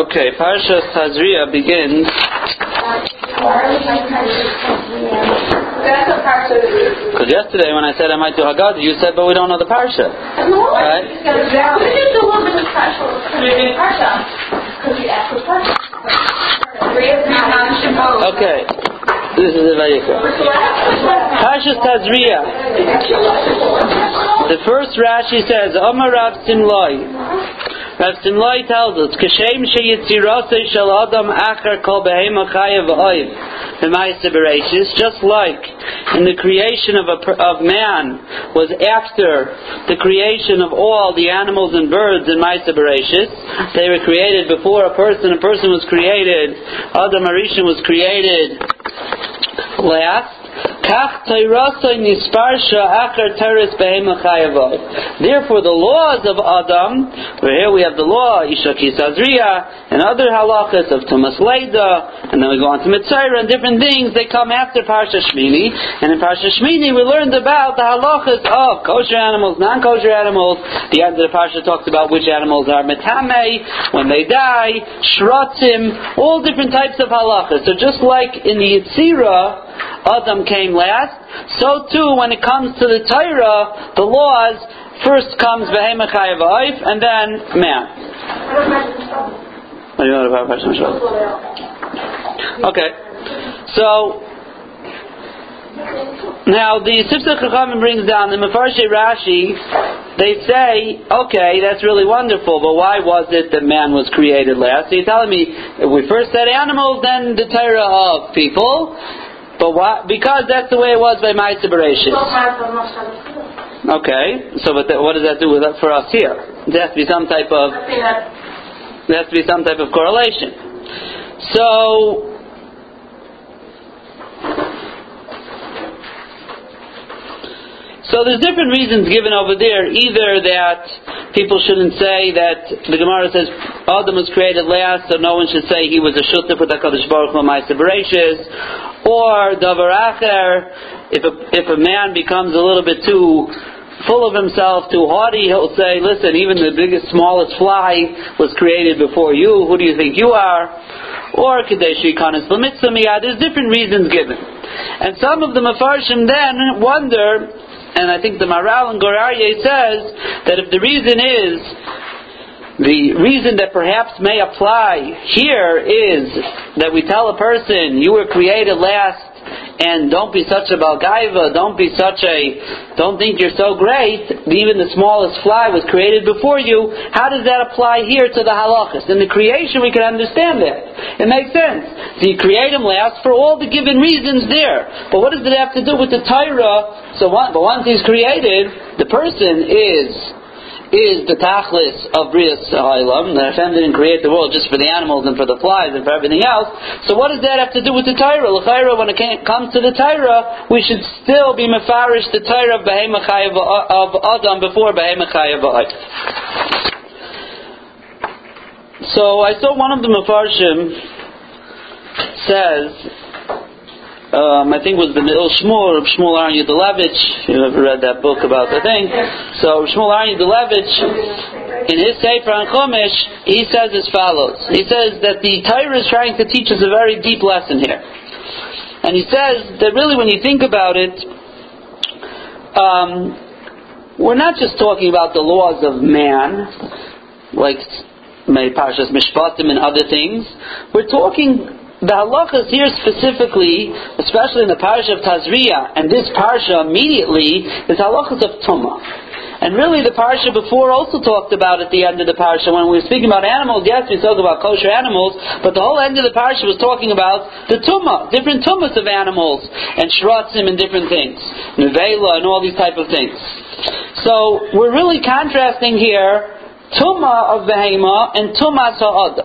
Okay, Parsha Tazria begins. Because yesterday when I said I might do Haggadah, you said, but we don't know the Parsha. Right? Okay. This is the Vayikra. Parsha Tazria. The first Rashi says, Omar Rav Simloi. Rav Simlai tells us, "Kashem sheyitzirase shel adam achar kol behema chayev oiv just like in the creation of a, of man was after the creation of all the animals and birds in Maisa. They were created before a person. A person was created. Adam Arishan was created last. Therefore, the laws of Adam, where here we have the law, Isha Kisazriya, and other halachas of Tumas Leida, and then we go on to Mitzayra and different things, they come after Parsha Shmini. And in Parsha Shmini, we learned about the halachas of kosher animals, non kosher animals. The end of the Parsha talks about which animals are Metame, when they die, Shratzim, all different types of halachas. So just like in the Yitzira, Adam came last. So too, when it comes to the Torah, the laws, first comes Behemachai and then man. What do you know Okay. So, now the Sifsah Chachamim brings down the Mefarshe Rashi. They say, okay, that's really wonderful, but why was it that man was created last? So you're telling me if we first said animals, then the Torah of people, but why? Because that's the way it was by Ma'aseh Bereshit. Okay, so but what does that do with for us here? There has to be some type of there has to be some type of correlation. So So there's different reasons given over there. Either that people shouldn't say that the Gemara says Adam was created last, so no one should say he was a shutah for Hakadosh Baruch Hu or davar acher. If a, if a man becomes a little bit too full of himself, too haughty, he'll say, "Listen, even the biggest, smallest fly was created before you. Who do you think you are?" Or kadeshi kanis There's different reasons given, and some of the mafarshim then wonder and I think the Maral and Gur says that if the reason is the reason that perhaps may apply here is that we tell a person you were created last and don't be such a balgaiva, don't be such a, don't think you're so great, even the smallest fly was created before you, how does that apply here to the halachas? In the creation we can understand that. It makes sense. So you create him last for all the given reasons there. But what does it have to do with the Torah? So one, but once he's created, the person is is the tachlis of Brias Ha'ilam. The Hashem didn't create the world just for the animals and for the flies and for everything else. So what does that have to do with the Torah? L'chayra, when it comes to the Torah, we should still be mefarish the Torah of Behemachai of Adam before Behemachai of So I saw one of the Mefarshim says um, I think was the Il Shmuel, Shmuel Aaron Yudalevich, you ever read that book about the thing. So Shmuel Aaron Yudalevich, in his Sefer on Chumash, he says as follows. He says that the Torah is trying to teach us a very deep lesson here. And he says that really when you think about it, um, we're not just talking about the laws of man, like may Parshas Mishpatim and other things. We're talking the halachas here specifically, especially in the parsha of Tazria, and this parsha immediately, is halachas of Tumah. And really, the parsha before also talked about at the end of the parsha when we were speaking about animals. Yes, we spoke about kosher animals, but the whole end of the parsha was talking about the tumah, different tumahs of animals, and shratzim and different things, nevela and all these type of things. So we're really contrasting here tumah of behema and tumah sa'ada.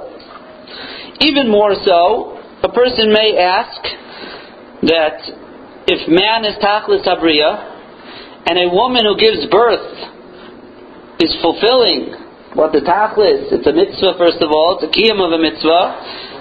Even more so, a person may ask that if man is tachlis abriya, and a woman who gives birth is fulfilling what the tachlis, it's a mitzvah first of all, it's a kiyam of a mitzvah,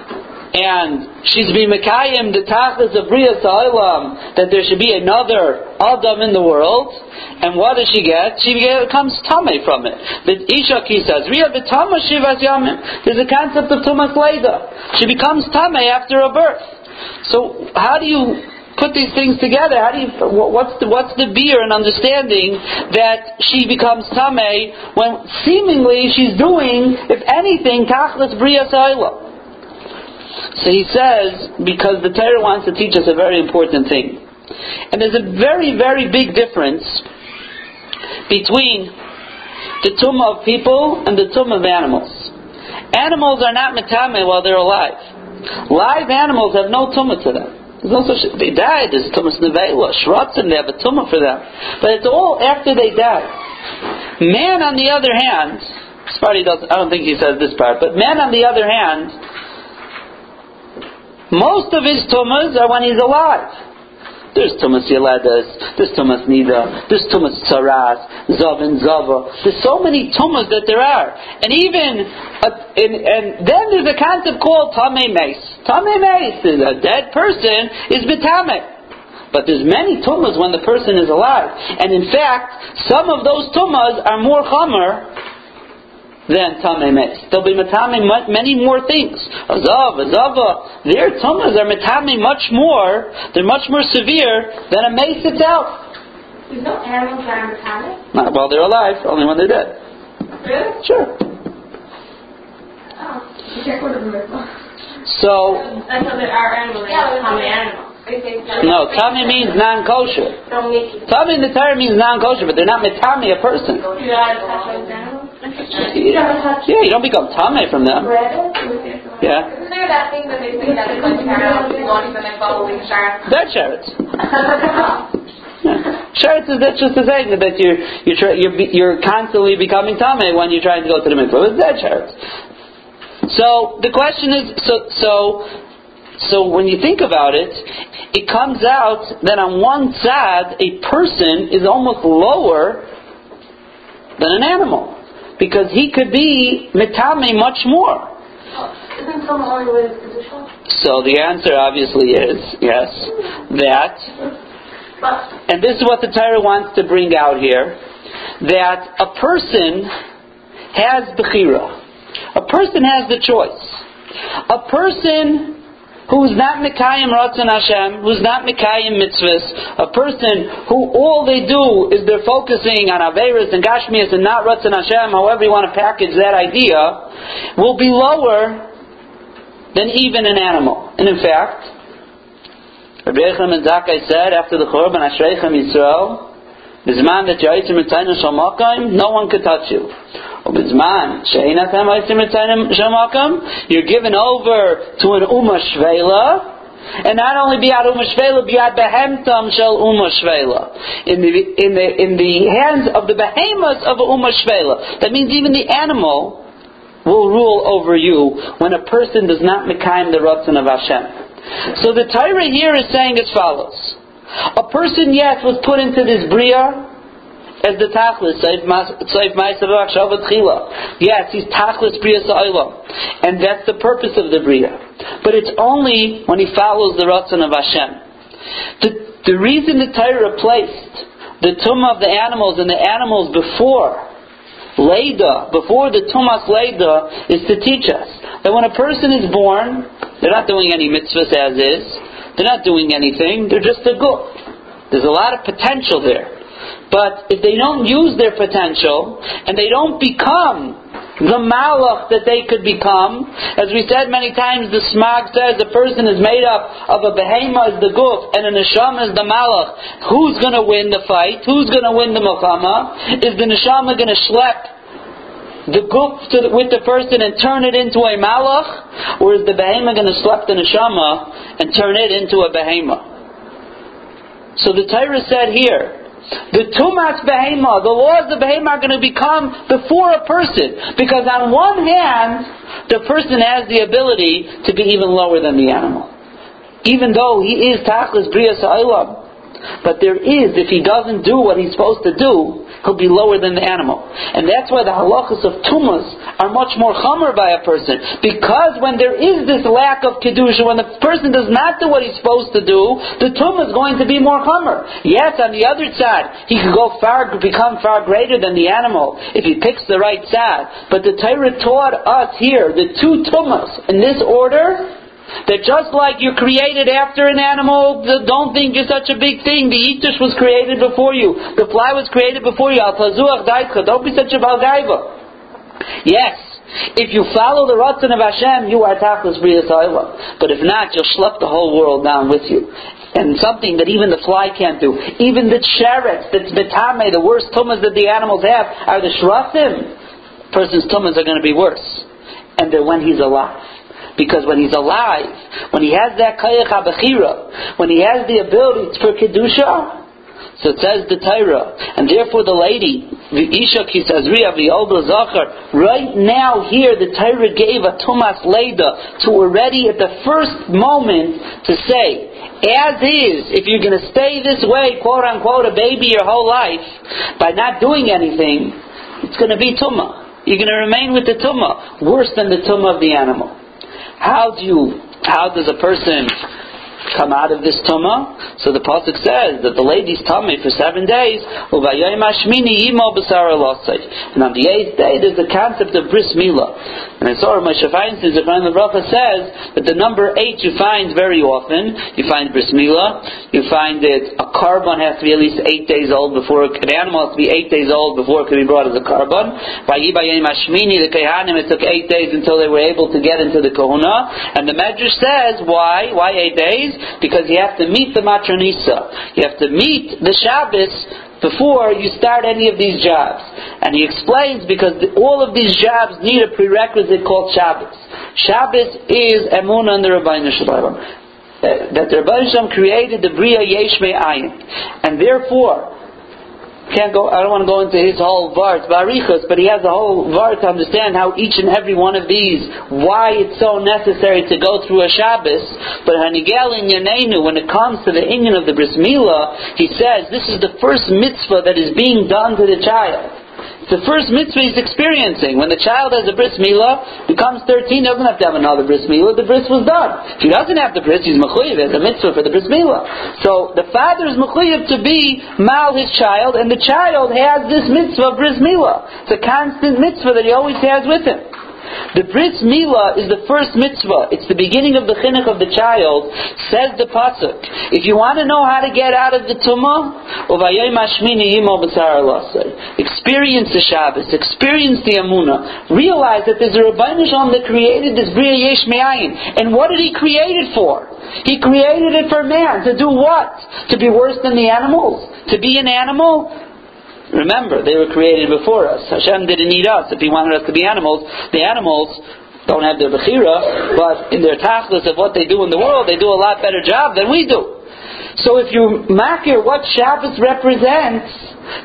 and she's being Mekayim, the Tachlis of Bria Sa'ilam, that there should be another Adam in the world, and what does she get? She becomes Tame from it. The Isha Ki says, Ria Shivas Yamim. There's a concept of Tumas Leda. She becomes Tame after a birth. So how do you put these things together? How do you? What's the what's the beer and understanding that she becomes tame when seemingly she's doing, if anything, tachlis bria saila? So he says because the Torah wants to teach us a very important thing, and there's a very very big difference between the tumah of people and the tumah of animals. Animals are not metame while they're alive. Live animals have no tumah to them. There's no such, they died, there's Tumas Nevela, Shratzim, they have a tumah for them. But it's all after they die. Man, on the other hand, Sparty does I don't think he says this part, but man, on the other hand, most of his tumas are when he's alive. There's Tumas Yeledas, there's Tumas Nida, there's Tumas Tzaras, Zav and Zava. There's so many Tumas that there are. And even, uh, and, then there's a concept called Tame Mace. Tame Mace is a dead person is Bitame. But there's many tumas when the person is alive. And in fact, some of those tumas are more chamer than Tameh Mes. They'll be Matame many more things. Azav, Azava, their Tumas are Matame much more, they're much more severe than a Mace itself. There's no animals that are Matame? Not while they're alive, only when they're dead. Really? Sure. Oh. You can't go to the mitzvah. So, I thought there are animals that are Matame animals. no, Tame means non-kosher. Don't make you. In the Torah means non-kosher, but they're not Matame a person. Do you not touch those animals? Yeah, you don't become Tame from them. Yeah. Isn't there that thing that they say that it's like to launching and following? Dead sherets. Sheretz is that's just the thing that you're you're try, you're, be- you're constantly becoming tame when you're trying to go to the mikvah. It's dead sheretz. So the question is so so so when you think about it, it comes out that on one side a person is almost lower than an animal because he could be mitame much more. Isn't some only related to the? So the answer obviously is yes that And this is what the Torah wants to bring out here that a person has Bechira. A person has the choice. A person who's not Mekayim Ratzon Hashem, who's not Mekayim Mitzvahs, a person who all they do is they're focusing on Averis and Gashmias and not Ratzon Hashem, however you want to package that idea, will be lower than even an animal. And in fact, Rabbi ben Zakkai said after the Churban Ashreichem Yisrael, Bizman that you're Yitzim Mitzayim Shalmakayim, no one could touch you. You're given over to an Ummah Shvela, and not only biad Ummah Shvela, biad Behemtam Shel Ummah Shvela. In the, in the, in the hands of the behemoths of a Ummah Shvela. That means even the animal will rule over you when a person does not mekayim the Ratzon of Hashem. So the Torah here is saying as follows. A person, yes, was put into this Bria as the Tachlis, Chila. Yes, he's Tachlis Bria Sa'ilam. And that's the purpose of the Bria. But it's only when he follows the Ratzon of Hashem. The, the reason the Torah placed the tumah of the animals and the animals before Leda, before the Tumas Leda, is to teach us that when a person is born, they're not doing any mitzvahs as is, they're not doing anything, they're just a guf. There's a lot of potential there. But if they don't use their potential, and they don't become the malach that they could become, as we said many times, the smag says a person is made up of a behema as the guf and a neshama as the malach. Who's going to win the fight? Who's going to win the milchama? Is the neshama going to schlep the guf the, with the person and turn it into a malach, or is the behema going to slap the neshama and turn it into a behema? So the Torah said here, the tumas behema, the laws of behema are going to become before a person, because on one hand, the person has the ability to be even lower than the animal, even though he is tachlis bria sa'ilam. But there is, if he doesn't do what he's supposed to do, he'll be lower than the animal. And that's why the halachas of tumas are much more chomer by a person. Because when there is this lack of kedusha, when the person does not do what he's supposed to do, the tumah is going to be more chomer. Yes, on the other side, he can go far, become far greater than the animal if he picks the right side. But the Torah taught us here the two tumas in this order that just like you're created after an animal, don't think you're such a big thing. The Itush was created before you. The fly was created before you. Don't be such a balgaiva. Yes, if you follow the Ratzon of Hashem, you are Tachlis B'riyas But if not, you'll schlep the whole world down with you. And something that even the fly can't do. Even the sheretz, that's betame, the worst tumas that the animals have, are the shrasim. Person's tumas are going to be worse. And they're when he's alive. Because when he's alive, when he has that kayach habachira, when he has the ability for kedusha, so it says the Torah, and therefore the lady, the Isha the Olda Zachar, right now here the Torah gave a Tumas Leda to already at the first moment to say, as is, if you're going to stay this way, quote unquote, a baby your whole life, by not doing anything, it's going to be Tumah. You're going to remain with the Tumah, worse than the Tumah of the animal. How do you, how does a person come out of this tuma. So the pasuk says that the lady's tummy for seven days. And on the eighth day, there's the concept of bris milah. And I saw Moshe Feinstein, the friend of Bracha says that the number eight you find very often. You find bris milah. You find that a korban has to be at least eight days old before an animal has to be eight days old before it can be brought as a korban. By the Kehanim, it took eight days until they were able to get into the Kahuna. And the Medrash says, why? Why eight days? Because you have to meet the matronisa. You have to meet the Shabbos before you start any of these jobs. And he explains because the, all of these jobs need a prerequisite called Shabbos. Shabbos is emunah in the Rabbeinu Shalom. Uh, that the Shalom created the Bria Yesh Ayin. And therefore, can't go. I don't want to go into his whole vart, barichus, but he has a whole vart to understand how each and every one of these, why it's so necessary to go through a Shabbos. But Hanigel in Yanenu, when it comes to the Indian of the Bris Milah, he says this is the first mitzvah that is being done to the child. The first mitzvah he's experiencing. When the child has a bris milah, becomes 13, doesn't have to have another bris milah, the bris was done. If he doesn't have the bris, he's mechuyev, has a mitzvah for the bris milah. So the father is mechuyev to be mal his child, and the child has this mitzvah bris milah. It's a constant mitzvah that he always has with him. The bris milah is the first mitzvah. It's the beginning of the chinuch of the child. Says the pasuk. If you want to know how to get out of the tumah, experience the Shabbos, experience the Amunah. Realize that there's a Rabbeinu Shalom that created this Bria Yesh Me'ayin. And what did he create it for? He created it for man. To do what? To be worse than the animals? To be an animal? Remember, they were created before us. Hashem didn't need us. If He wanted us to be animals, the animals don't have their bechira, but in their tachlis of what they do in the world, they do a lot better job than we do. So if you makir what Shabbos represents,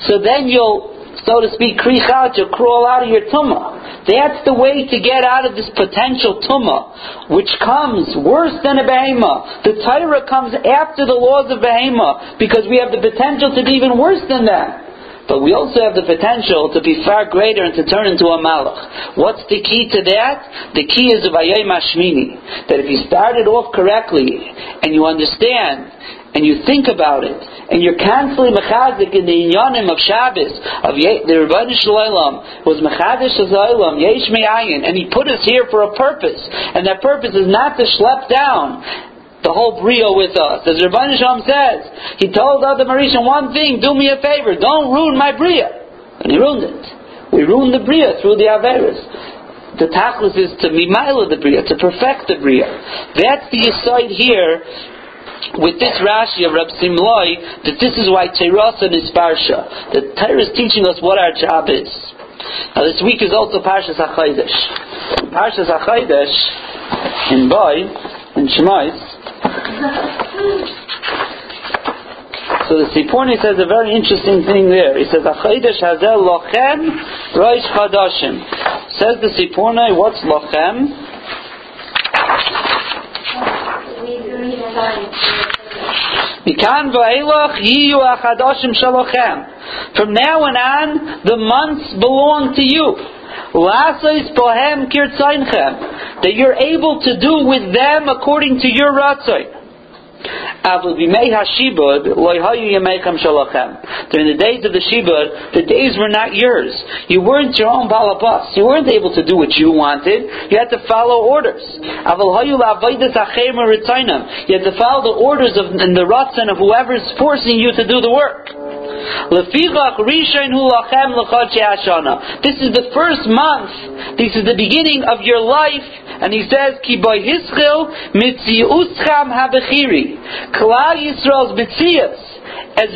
so then you'll, so to speak, creep out, you'll crawl out of your tumah. That's the way to get out of this potential tumah, which comes worse than a behema. The Torah comes after the laws of behema, because we have the potential to be even worse than that. But we also have the potential to be far greater and to turn into a malach. What's the key to that? The key is Vayay Mashmini. That if you start it off correctly and you understand and you think about it, and you're constantly mechazik in the inyanim of Shabbos, of Ye- the Rebbeinu Shalom, was mechadish Shazolam, Yesh Me'ayin, and he put us here for a purpose, and that purpose is not to schlep down the whole brio with us. As Rabbi Shalom says, he told other Marishan one thing, do me a favor, don't ruin my bria. And he ruined it. We ruined the bria through the Averis. The tachlis is to mimaila the bria, to perfect the bria. That's the aside here with this Rashi of Rab Simloi, that this is why Teirasan is Parsha. The Torah is teaching us what our job is. Now this week is also Parshas HaChaydesh. Parshas HaChaydesh in Boy, in Shemais, so the Siponi says a very interesting thing there. He says, "Achayidesh hazel lochem roish chadashim." Says the Siponi, what's lochem? Mikan va'elach yiyu achadashim shalochem. From now on, the months belong to you. That you're able to do with them according to your ratzon. During the days of the shibud, the days were not yours. You weren't your own balabas. You weren't able to do what you wanted. You had to follow orders. You had to follow the orders of and the ratzon of whoever's forcing you to do the work. This is the first month. This is the beginning of your life. And he says, Ki boy hischil mitziuscham habechiri. Klal Yisrael's mitzias. As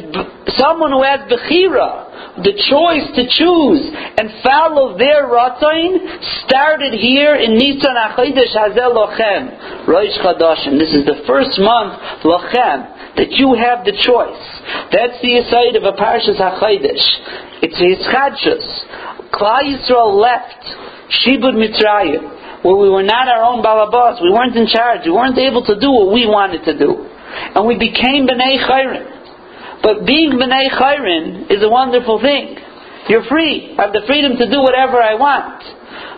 someone who has bechira, the choice to choose and follow their ratzon started here in Nisan Achodesh Hazel Lochem, Rosh Chadashim. This is the first month, Lochem, that you have the choice. That's the aside of a Parshas HaChodesh. It's his Chadshus. Klal Yisrael left Shibud Mitzrayim, where we were not our own balabas, we weren't in charge, we weren't able to do what we wanted to do. And we became B'nai Chayrin. But being B'nai Chayrin is a wonderful thing. You're free. I have the freedom to do whatever I want.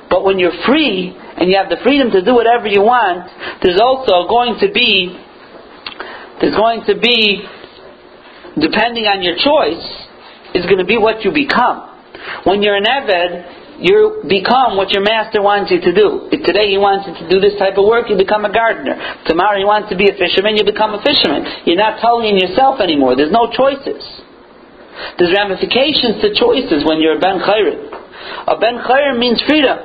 But when you're free and you have the freedom to do whatever you want, there's also going to be there's going to be depending on your choice is going to be what you become. When you're an Eved, you become what your master wants you to do. If today he wants you to do this type of work, you become a gardener. Tomorrow he wants to be a fisherman, you become a fisherman. You're not telling yourself anymore. There's no choices. There's ramifications to choices when you're a Ben Chayrin. A Ben Chayrin means freedom.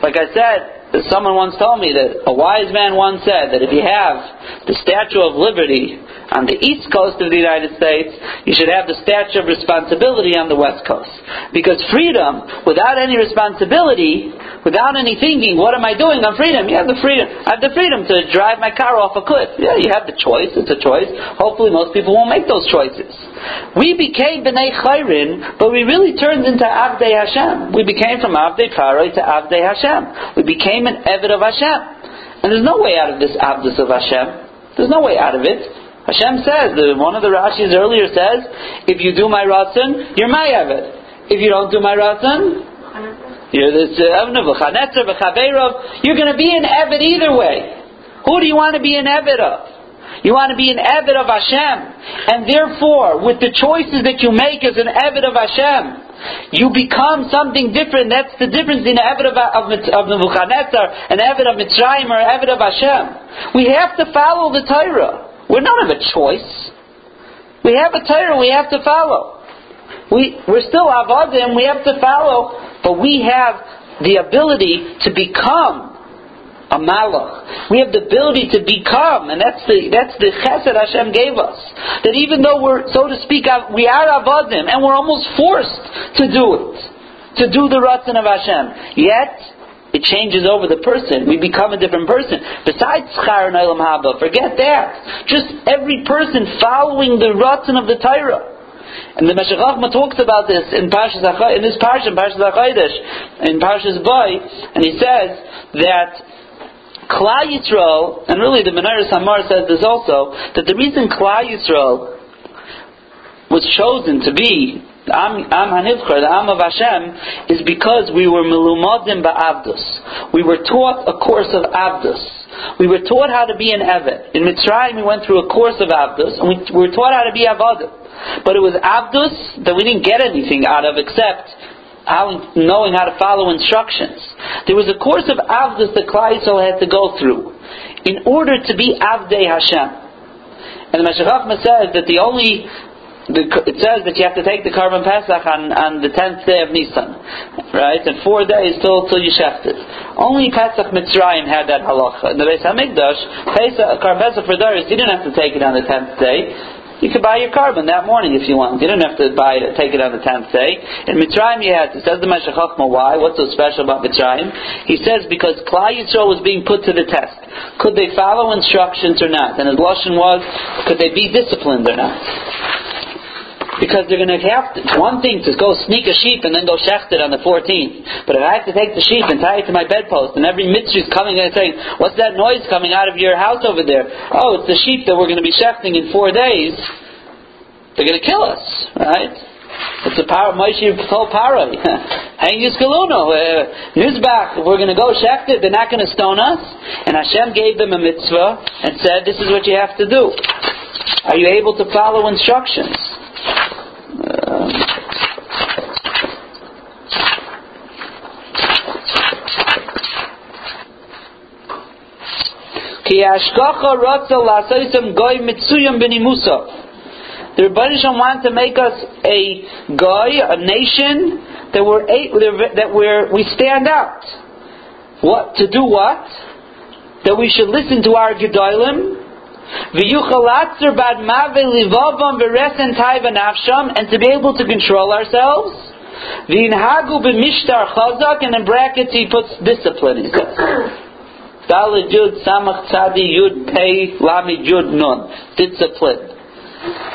Like I said, someone once told me that a wise man once said that if you have the Statue of Liberty on the east coast of the United States, you should have the statue of responsibility on the west coast. Because freedom, without any responsibility, without any thinking, what am I doing? I'm freedom. You have the freedom. I have the freedom to drive my car off a cliff. Yeah, you have the choice. It's a choice. Hopefully most people won't make those choices. We became B'nai Chayrin, but we really turned into Avdei Hashem. We became from Avdei Paroi to Avdei Hashem. We became an Eved of Hashem. And there's no way out of this Avdus of Hashem. There's no way out of it. Hashem says, one of the Rashis earlier says, if you do my Ratzon, you're my Eved. If you don't do my Ratzon, you're this uh, You're going to be an Eved either way. Who do you want to be an Eved of? You want to be an Eved of Hashem. And therefore, with the choices that you make as an Eved of Hashem, you become something different. That's the difference in an Eved of, of, of Nebuchadnezzar, an Eved of Mitzrayim, or an Eved of Hashem. We have to follow the Torah. We don't have a choice. We have a Torah we have to follow. We, we're still Avadim, we have to follow, but we have the ability to become a malach. We have the ability to become, and that's the that's the chesed Hashem gave us. That even though we're so to speak, we are avadim, and we're almost forced to do it, to do the ratzon of Hashem. Yet it changes over the person. We become a different person. Besides Schar and Olam Haba, forget that. Just every person following the Ratzon of the Torah. And the Meshech talks about this in in this Parsha, in Parshas Achodesh, in Parshas Boy, and he says that Klal Yisrael, and really the Menorah Samar says this also, that the reason Klal Yisrael was chosen to be the Am, Am Hanivchar, the Am of Hashem, is because we were melumadim ba'avdus. We were taught a course of avdus. We were taught how to be an Evet. In Mitzrayim, we went through a course of avdus, and we, we were taught how to be avadim. But it was avdus that we didn't get anything out of except how, knowing how to follow instructions. There was a course of avdus that Klal had to go through in order to be avdei Hashem. And the Meshech says that the only the, it says that you have to take the korban pesach on, on the tenth day of Nisan, right? And four days till till you sheft it. Only Pesach Mitzrayim had that halacha. In the Beis Hamikdash, Pesach korban pesach for Darius, you didn't have to take it on the tenth day. You could buy your korban that morning if you want. You didn't have to buy it, take it on the tenth day. In Mitzrayim, you had to. Says the Meshech why? What's so special about Mitzrayim? He says because Klal Yisrael was being put to the test. Could they follow instructions or not? And his lashon was, could they be disciplined or not? Because they're going to have to, one thing to go sneak a sheep and then go shecht it on the 14th. But if I have to take the sheep and tie it to my bedpost and every mitzvah is coming and saying, what's that noise coming out of your house over there? Oh, it's the sheep that we're going to be shechting in four days. They're going to kill us, right? It's a power. Moshe told Paro, "Hang Yiskalunu, uh, Nizbach. If we're going to go shechted, they're not going to stone us." And Hashem gave them a mitzvah and said, "This is what you have to do." Are you able to follow instructions? Ki ashkacha ratza lasoisem goy. The Rebbeinu want to make us a goy, a nation that we're that we're we stand out. What to do? What that we should listen to our gedolim. And to be able to control ourselves. And in brackets he puts discipline. He says. Dalid Yud Samach Tzadi Yud Pei Lami Yud Nun. Discipline.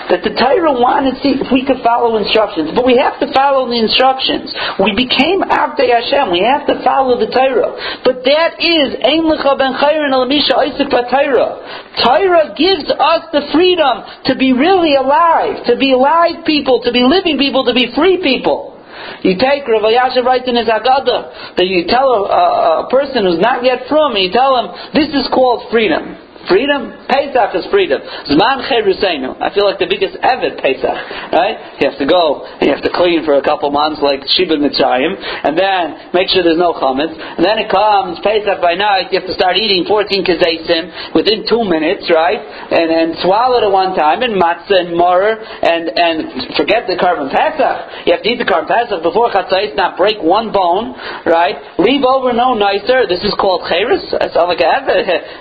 That the Torah wanted to see if we could follow instructions, but we have to follow the instructions. We became Avdei Hashem. We have to follow the Torah. But that is Ein Lecha Ben Chayrin Elamisha Isaac Torah. Torah gives us the freedom to be really alive, to be alive people, to be living people, to be free people. You take Rav Elyashiv writes in his Haggadah that you tell a, a, a, person who's not yet from, you tell him this is called freedom. Freedom? Pesach is freedom. Zman Cheruseinu. I feel like the biggest Evid Pesach, right? You have to go and you have to clean for a couple months like Shiba Mitzrayim, and then make sure there's no chametz, and then it comes Pesach by night, you have to start eating 14 kazesim within two minutes, right? And then swallow it at one time, and matzah and morer, and, and forget the carbon Pesach. You have to eat the carbon Pesach before chatzais, not break one bone, right? Leave over no nicer. This is called Cheres. I sound like a.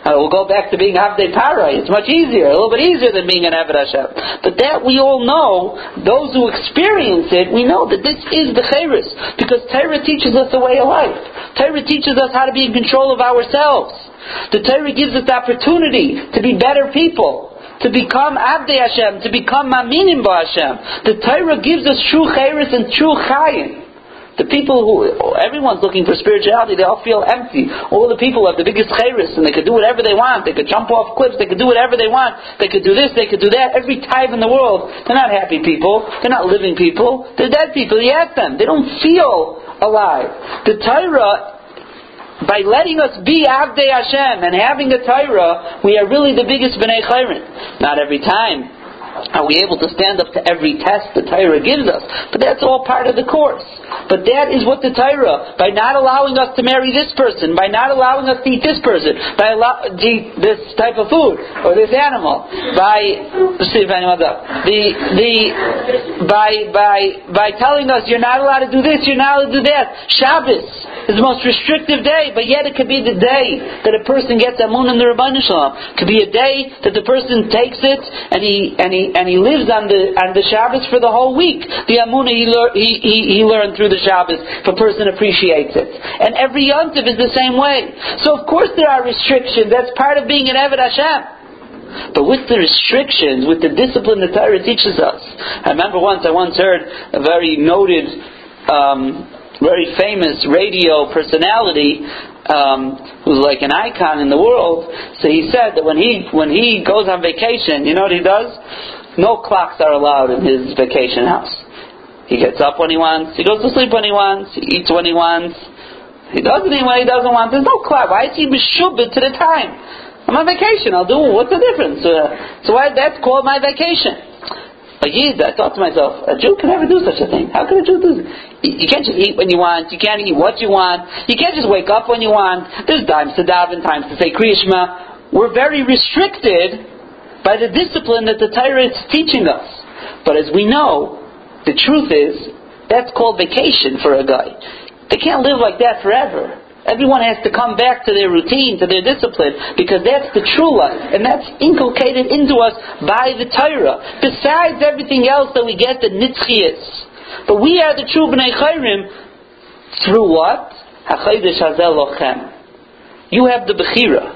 We'll go back to being being Avdei Parai. It's much easier, a little bit easier than being an Aved Hashem. But that we all know, those who experience it, we know that this is the Cheres. Because Torah teaches us a way of life. Torah teaches us how to be in control of ourselves. The Torah gives us the opportunity to be better people to become Avdei Hashem, to become Maminim Hashem. The Torah gives us true Cheres and true Chayim. The people who, everyone's looking for spirituality, they all feel empty. All the people have the biggest chayris and they could do whatever they want. They could jump off cliffs, they could do whatever they want. They could do this, they could do that. Every type in the world, they're not happy people. They're not living people. They're dead people. You ask them. They don't feel alive. The Torah by letting us be Avdei Hashem and having a Torah, we are really the biggest B'nai Chayrin. Not every time are we able to stand up to every test the Torah gives us? But that's all part of the course. But that is what the Torah, by not allowing us to marry this person, by not allowing us to eat this person, by allow, to eat this type of food or this animal, by let's see if anyone's up. The the by by by telling us you're not allowed to do this, you're not allowed to do that. Shabbos is the most restrictive day, but yet it could be the day that a person gets amun in the Rabban Shalom. It could be a day that the person takes it and he and he and he lives on the on the Shabbos for the whole week. The Amunah he, lear, he, he, he learned through the Shabbos if a person appreciates it. And every Yontif is the same way. So of course there are restrictions. That's part of being an Eved Hashem. But with the restrictions, with the discipline the Torah teaches us. I remember once, I once heard a very noted, um, very famous radio personality um, who's like an icon in the world. So he said that when he when he goes on vacation, you know what he does? No clocks are allowed in his vacation house. He gets up when he wants. He goes to sleep when he wants. He eats when he wants. He does it when he doesn't want. There's no clock. Why is he meshubit to the time? I'm on vacation. I'll do. What's the difference? Uh, so why, that's called my vacation. A Yid, I thought to myself, a Jew can never do such a thing. How can a Jew do this? You can't just eat when you want. You can't eat what you want. You can't just wake up when you want. There's times to daven, times to say Kriyishma. We're very restricted by the discipline that the Torah is teaching us. But as we know, the truth is, that's called vacation for a guy. They can't live like that forever. Everyone has to come back to their routine, to their discipline, because that's the true life, and that's inculcated into us by the Torah. Besides everything else that we get, the nitzchias. But we are the true bnei chayrim through what? You have the bechira.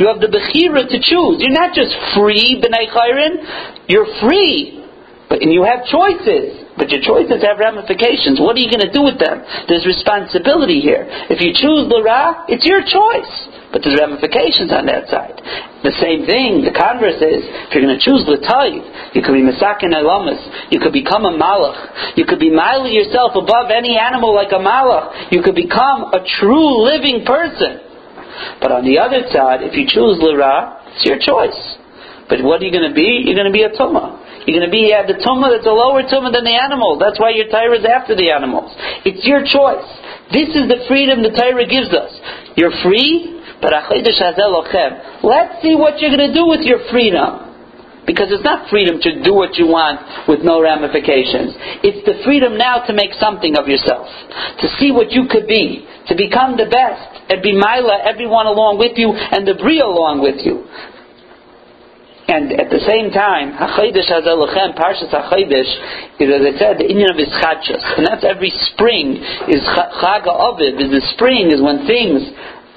You have the Bechira to choose. You're not just free, B'nai Chayrin. You're free. But, and you have choices. But your choices have ramifications. What are you going to do with them? There's responsibility here. If you choose Lara, it's your choice. but there's ramifications on that side. The same thing, the converse is, if you're going to choose the Latayv, you could be Masakin Elamas, you could become a Malach, you could be Mila yourself above any animal like a Malach, you could become a true living person. But on the other side, if you choose Lira, it's your choice. But what are you going to be? You're going to be a Tumah. You're going to be at the tumah that's a lower tumah than the animal. That's why your Torah is after the animals. It's your choice. This is the freedom the Torah gives us. You're free, but let's see what you're going to do with your freedom. Because it's not freedom to do what you want with no ramifications. It's the freedom now to make something of yourself. To see what you could be. To become the best. And be Mila, everyone along with you, and the Bria along with you. And at the same time, Hachodesh Hazalachem, Parshas Hachodesh, is as I said, the Indian of Ischachas. And that's every spring, is Chaga Aviv, is the spring, is when things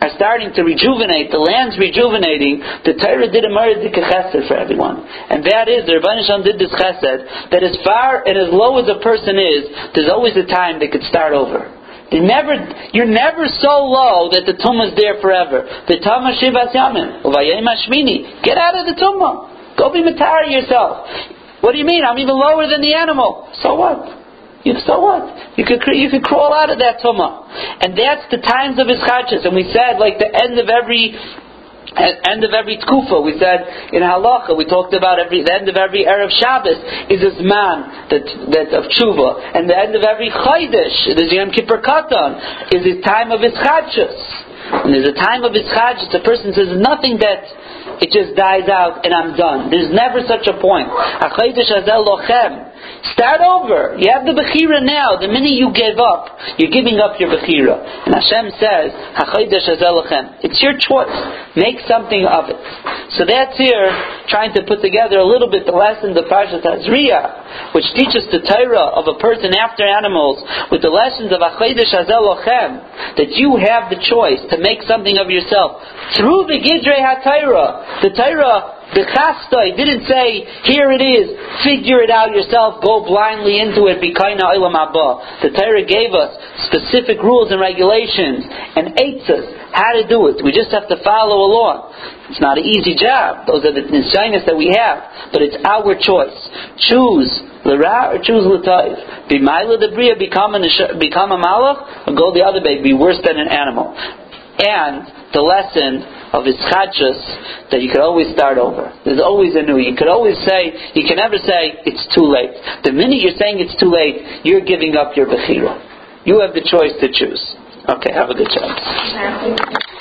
are starting to rejuvenate, the land's rejuvenating, the Torah did a Maradik chesed for everyone. And that is, the Rabban did this chesed, that as far and as low as a person is, there's always a time they could start over. They never, you're never so low that the tumah is there forever. The Get out of the tumah. Go be matar yourself. What do you mean? I'm even lower than the animal. So what? You, so what? You could you could crawl out of that tumah, and that's the times of his ischachas. And we said like the end of every end of every tkufa, we said in halacha, we talked about every the end of every erev Shabbos is this man that that of tshuva, and the end of every chaydish, the Yom Kippur Katan, is the time of ischachas. And there's a time of ischachas, the person says nothing that it just dies out and I'm done. There's never such a point. Start over. You have the Bechira now. The minute you give up, you're giving up your Bechira. And Hashem says, It's your choice. Make something of it. So that's here, trying to put together a little bit the lesson of Parshat Tazria, which teaches the Torah of a person after animals with the lessons of Achodesh Hazelochem, that you have the choice to make something of yourself through the Gidrei HaTorah. The Torah the chastoi didn't say, here it is, figure it out yourself, go blindly into it, bikaina ilam abba. The Torah gave us specific rules and regulations and us how to do it. We just have to follow along. It's not an easy job. Those are the nisyanis that we have. But it's our choice. Choose Lera or choose Latayv. Be Mila the Bria, become, become a Malach, or go the other way, be worse than an animal. And the lesson of ischachus that you could always start over. There's always a new. You could always say, you can never say, it's too late. The minute you're saying it's too late, you're giving up your bechira. You have the choice to choose. Okay, have a good job.